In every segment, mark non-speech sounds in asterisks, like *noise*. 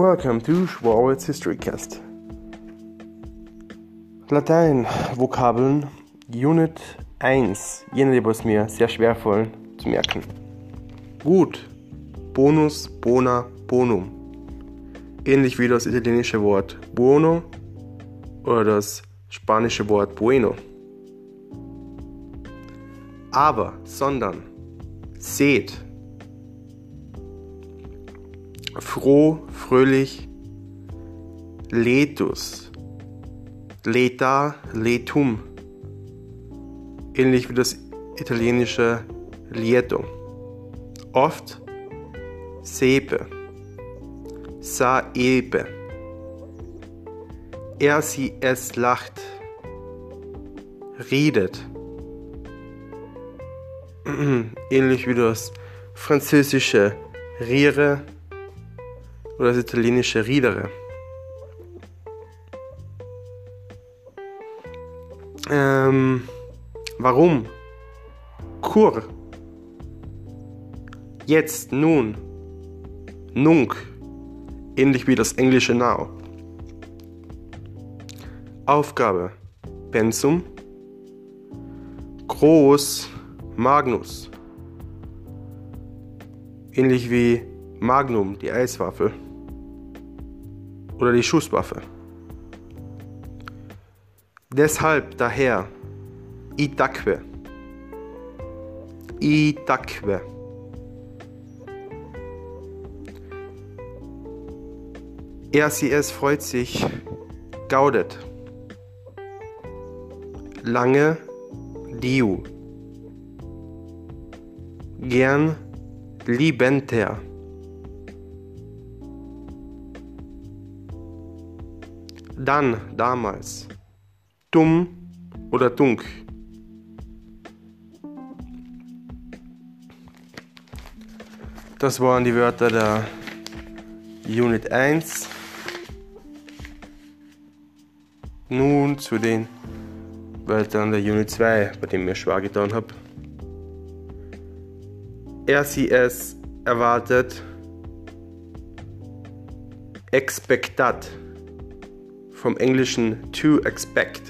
Welcome to Schwarwitz Historycast. Latein, Vokabeln, Unit 1. Jene, die es mir sehr schwer fallen zu merken. Gut. Bonus, bona, bonum. Ähnlich wie das italienische Wort buono oder das spanische Wort bueno. Aber, sondern, seht, froh, fröhlich, letus, leta, letum, ähnlich wie das italienische lieto. Oft sepe, saebe. Er, sie, es lacht, redet. *clears throat* Ähnlich wie das französische rire oder das italienische ridere. Ähm, warum? Kur. Jetzt, nun. Nunc. Ähnlich wie das englische now. Aufgabe. Pensum. Groß. Magnus. Ähnlich wie Magnum, die Eiswaffel. Oder die Schusswaffe. Deshalb, daher, Itaque. Itaque. RCS freut sich, gaudet. Lange, Diu. Gern, liebenter. Dann, damals. Dumm oder dunk. Das waren die Wörter der Unit 1. Nun zu den Wörtern der Unit 2, bei denen ich mir schwer getan habe. RCS erwartet expectat vom englischen to expect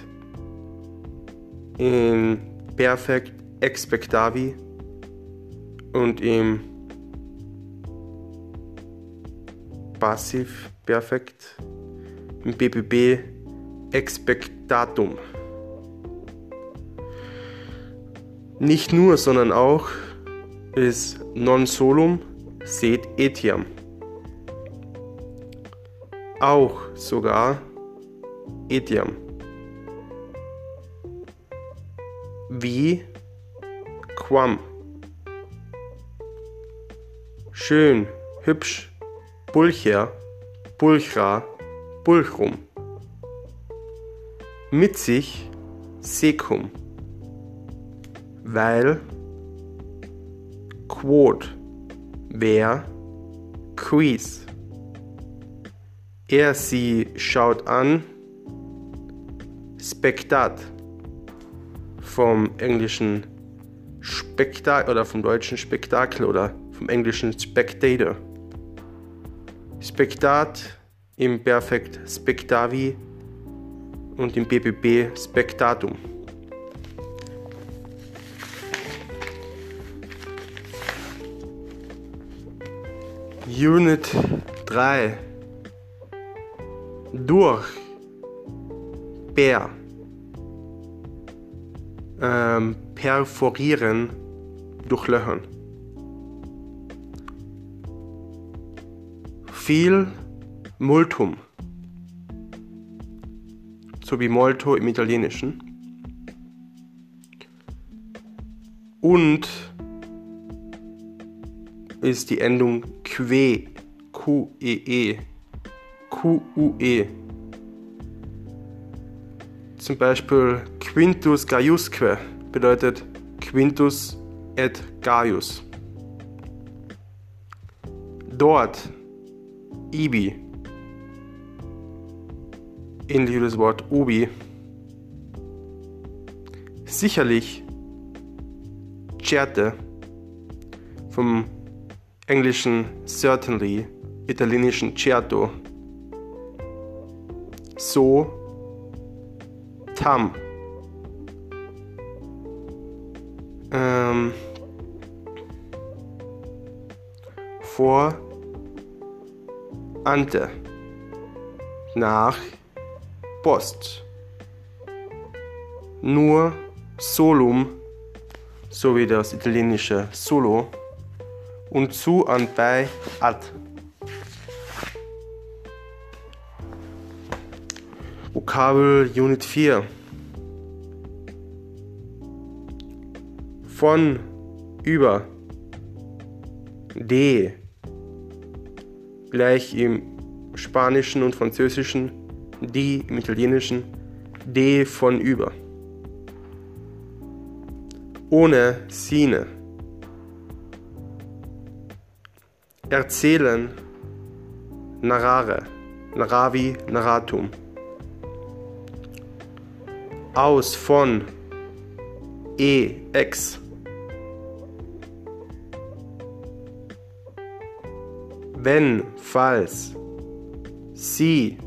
im Perfekt expectavi und im Passiv Perfekt im BBB expectatum. Nicht nur, sondern auch ist non solum sed etiam. Auch sogar etiam. Wie quam. Schön, hübsch, pulcher, pulchra, pulchrum. Mit sich secum. Weil quod, wer, quis. Er sie schaut an, spektat vom englischen Spektakel oder vom deutschen Spektakel oder vom englischen Spectator. Spektat im Perfekt Spectavi und im BBB Spectatum. Unit 3 durch per ähm, perforieren durchlöchern. Viel multum. So wie molto im italienischen. Und ist die Endung que, Q-E-E, Q-U-E. Zum Beispiel Quintus Gaiusque bedeutet Quintus et Gaius. Dort, Ibi, ähnlich wie das Wort Ubi. Sicherlich, Certe vom englischen certainly, italienischen certo. So, tam. Ähm, vor, ante. Nach, Post. Nur, solum, so wie das italienische solo. Und zu und bei, ad. Vokabel Unit 4. Von, über, de, gleich im Spanischen und Französischen, die im Italienischen, de von über. Ohne Sine. Erzählen, narrare, narravi, narratum aus von ex wenn falls sie.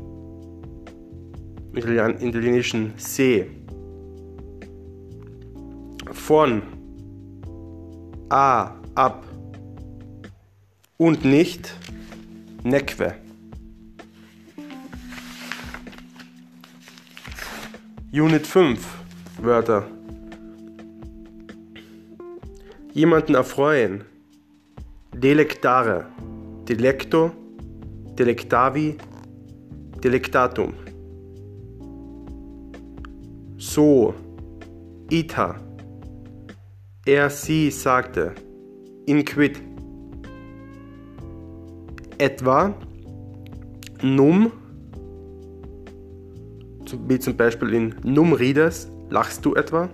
Italienischen se von a ab. Und nicht neque Unit 5 Wörter. Jemanden erfreuen. Delectare. Delecto. Delectavi. Delectatum. So. Ita. Er sie sagte. Inquit. Etwa. Num wie zum Beispiel in Num rides, lachst du etwa?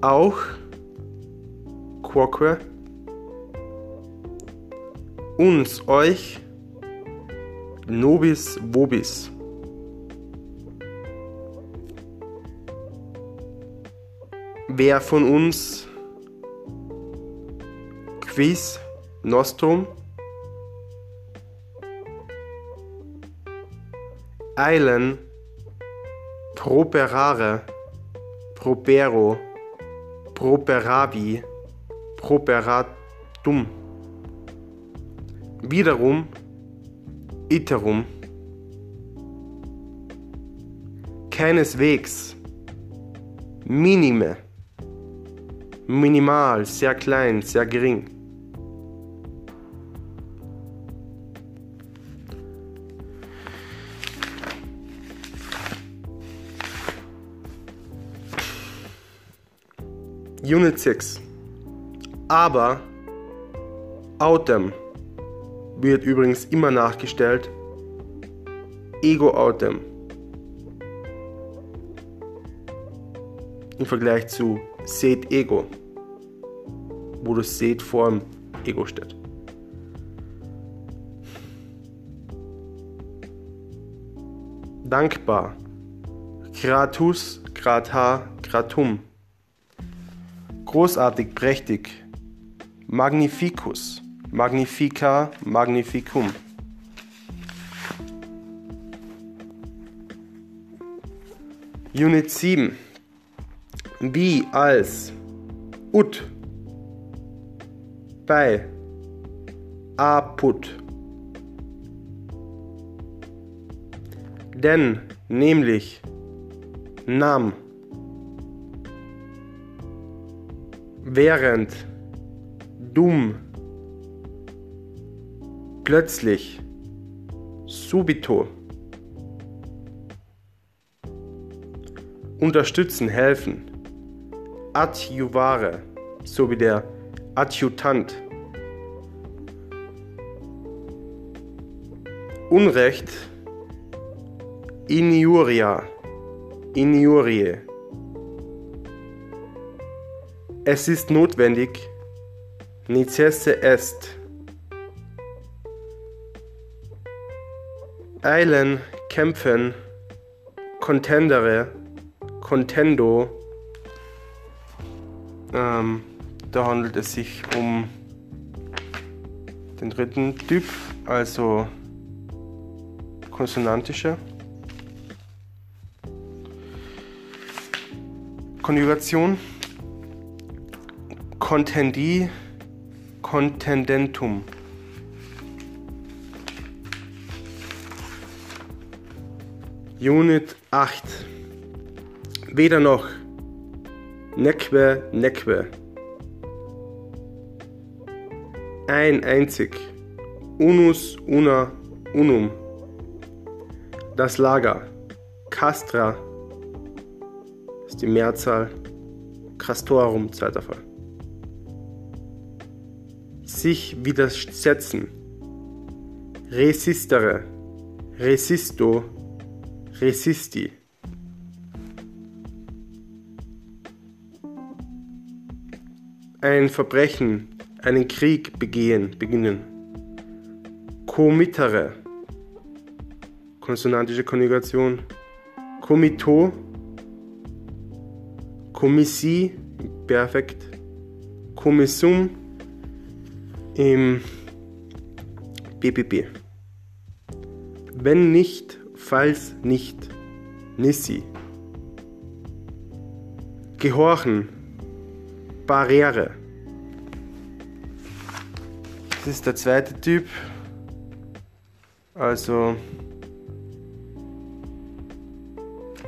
Auch quoque uns, euch, nobis vobis. Wer von uns quis nostrum eilen, properare, propero, properavi, properatum. Wiederum, iterum. Keineswegs, minime, minimal, sehr klein, sehr gering. Unit 6. Aber Autem wird übrigens immer nachgestellt. Ego Autem. Im Vergleich zu Seht Ego, wo das Seht vor dem Ego steht. Dankbar. Gratus, grata, gratum großartig, prächtig. Magnificus, magnifica, magnificum. Unit 7. Wie als ut bei aput. Denn, nämlich, nam. Während, dumm, plötzlich, subito, unterstützen, helfen, adjuvare, so wie der Adjutant, Unrecht, Injuria, Injurie. Es ist notwendig, necesse est. Eilen, kämpfen, contendere, contendo. Ähm, da handelt es sich um den dritten Typ, also konsonantische. Konjugation. Contendi, Contendentum. Unit 8. Weder noch. Neque, neque. Ein einzig. Unus, una, unum. Das Lager. Castra. ist die Mehrzahl. Castorum, zweiter Fall. Sich widersetzen. Resistere. Resisto. Resisti. Ein Verbrechen, einen Krieg begehen, beginnen. Committere. Konsonantische Konjugation. Comito. Commissi, perfekt. Commissum im BPP. Wenn nicht, falls nicht. Nissi. Gehorchen. Barriere. Das ist der zweite Typ. Also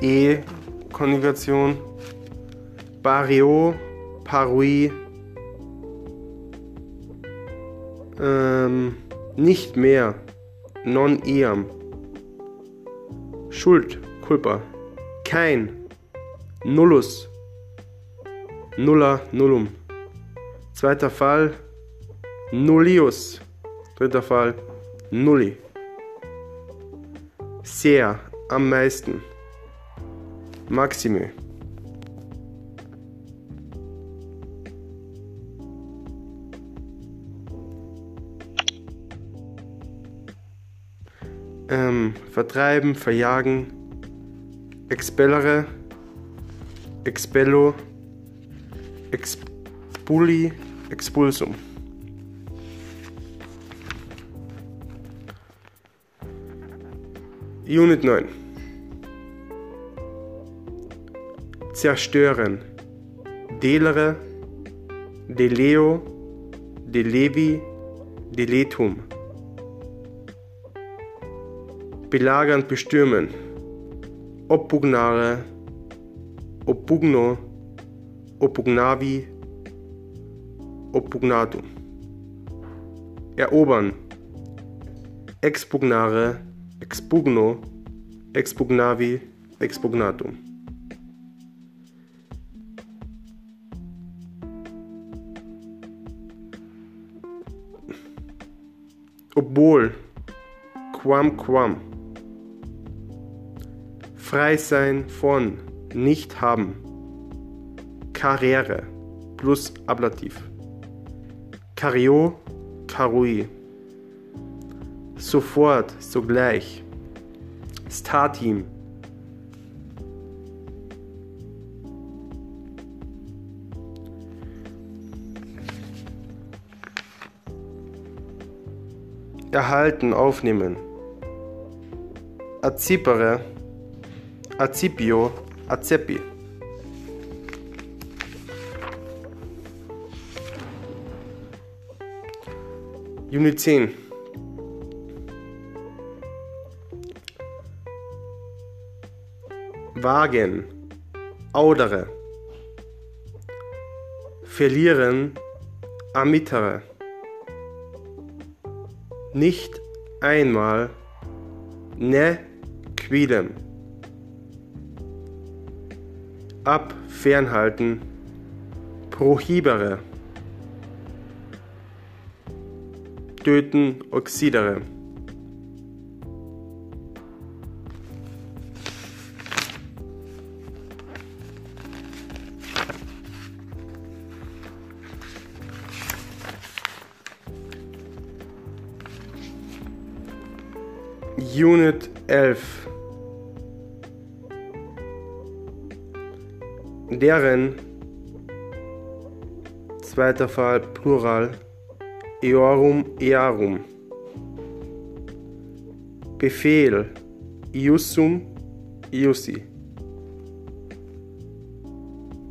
E-Konjugation. Barrio, Parui. Ähm, nicht mehr. Non iam. Schuld, culpa. Kein. Nullus. Nulla, nullum. Zweiter Fall. Nullius. Dritter Fall. Nulli. Sehr, am meisten. Maxime. Ähm, vertreiben, verjagen, expellere, expello, expulli, expulsum. Unit 9. Zerstören. Delere, deleo, delevi, deletum. Belagern, bestürmen. Oppugnare, oppugno, oppugnavi, oppugnatum. Erobern. Expugnare, expugno, expugnavi, expugnatum. Obwohl, quam quam. Frei sein von, nicht haben. Karriere plus Ablativ. Cario, carui. Sofort, sogleich. Statim. Erhalten, aufnehmen. Accipere, accipio, accepi. Unit 10. Wagen, audere. Verlieren, amittere. Nicht einmal, ne quidem. Ab, fernhalten, prohibere. Töten, oxidere. Unit 11. Deren, zweiter Fall Plural, eorum, earum. Befehl, iussum, iussi.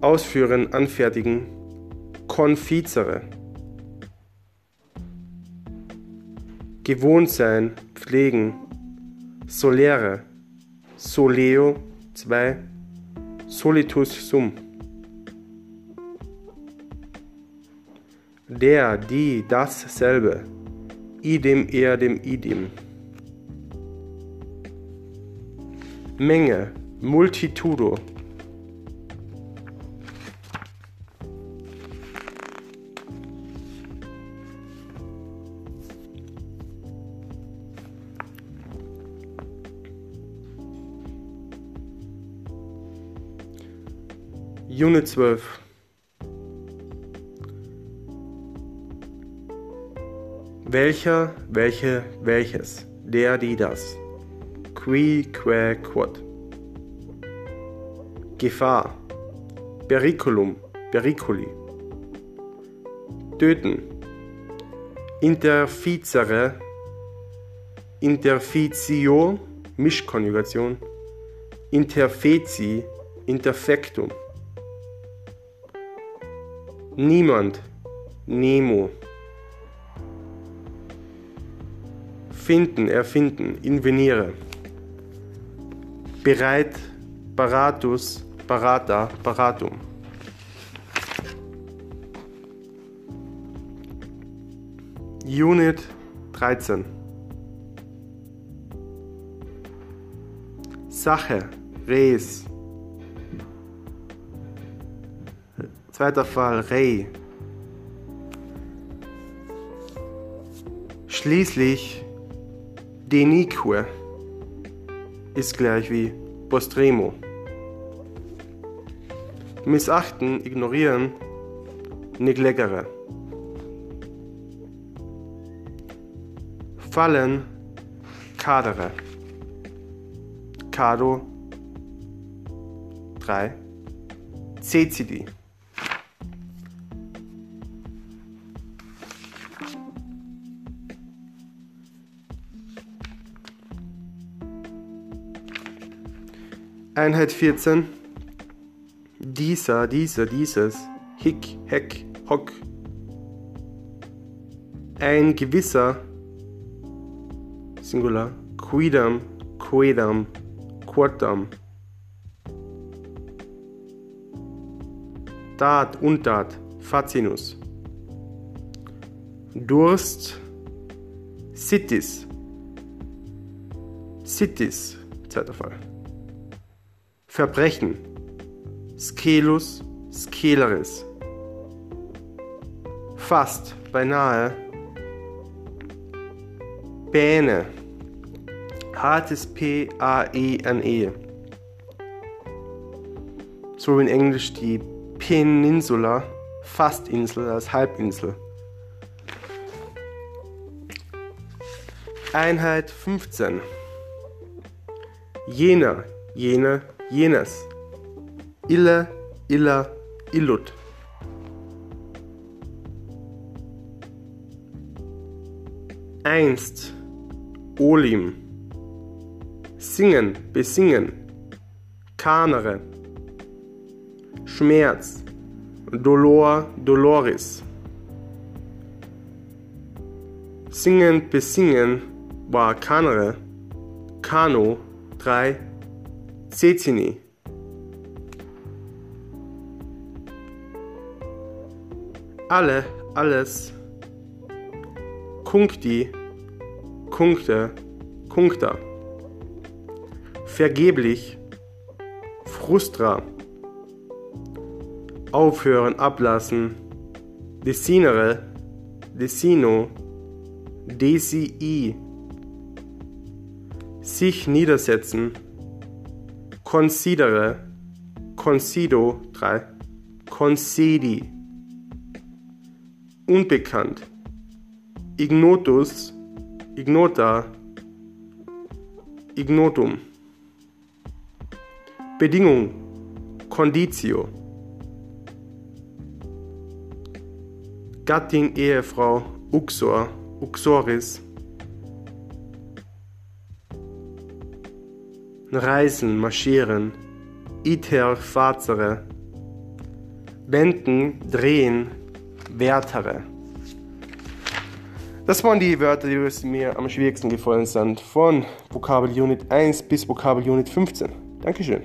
Ausführen, anfertigen, confizere. Gewohnt sein, pflegen, solere, soleo, 2, solitus sum. Der, die, dasselbe, idem, er, dem, idem. Menge, multitudo. Unit 12 Welcher, welche, welches, der, die, das. Qui, que, quod. Gefahr. Periculum, periculi. Töten. Interficere. Interfitio, Mischkonjugation. Interfeci, Interfectum. Niemand. Nemo. Finden, erfinden, inveniere. Bereit, baratus, barata, baratum. Unit 13 Sache, Res. Zweiter Fall, Rei. Schließlich Denique ist gleich wie postremo. Missachten, ignorieren, neglegere. Fallen, cadere. Cado 3. Cecidi. Einheit 14. Dieser, dieser, dieses. Hick, Heck, Hock. Ein gewisser. Singular. Quidam, quedam, quatam. Dat, Untat, Facinus. Durst, Citis. Citis, zweiter Fall. Verbrechen. Scelus, sceleris. Fast, beinahe. Bähne. Hartes P-A-E-N-E. So in Englisch die Peninsula, Fastinsel als Halbinsel. Einheit 15. Jener, jene, jenes. Ille, illa, illut. Einst, olim. Singen, besingen. Kanere. Schmerz. Dolor, doloris. Singen, besingen war Kanere. Kano, 3, Cecini. Alle, alles. Kunkti, Kunkte, Kunkta. Vergeblich, Frustra. Aufhören, ablassen. Desinere, Desino, Desi, sich niedersetzen considere, consido 3, concedi, unbekannt, ignotus, ignota, ignotum, Bedingung, conditio, Gattin, Ehefrau, Uxor, Uxoris. Reisen, marschieren, iter fazere. Wenden, drehen, wertere. Das waren die Wörter, die mir am schwierigsten gefallen sind, von Vokabel Unit 1 bis Vokabel Unit 15. Dankeschön.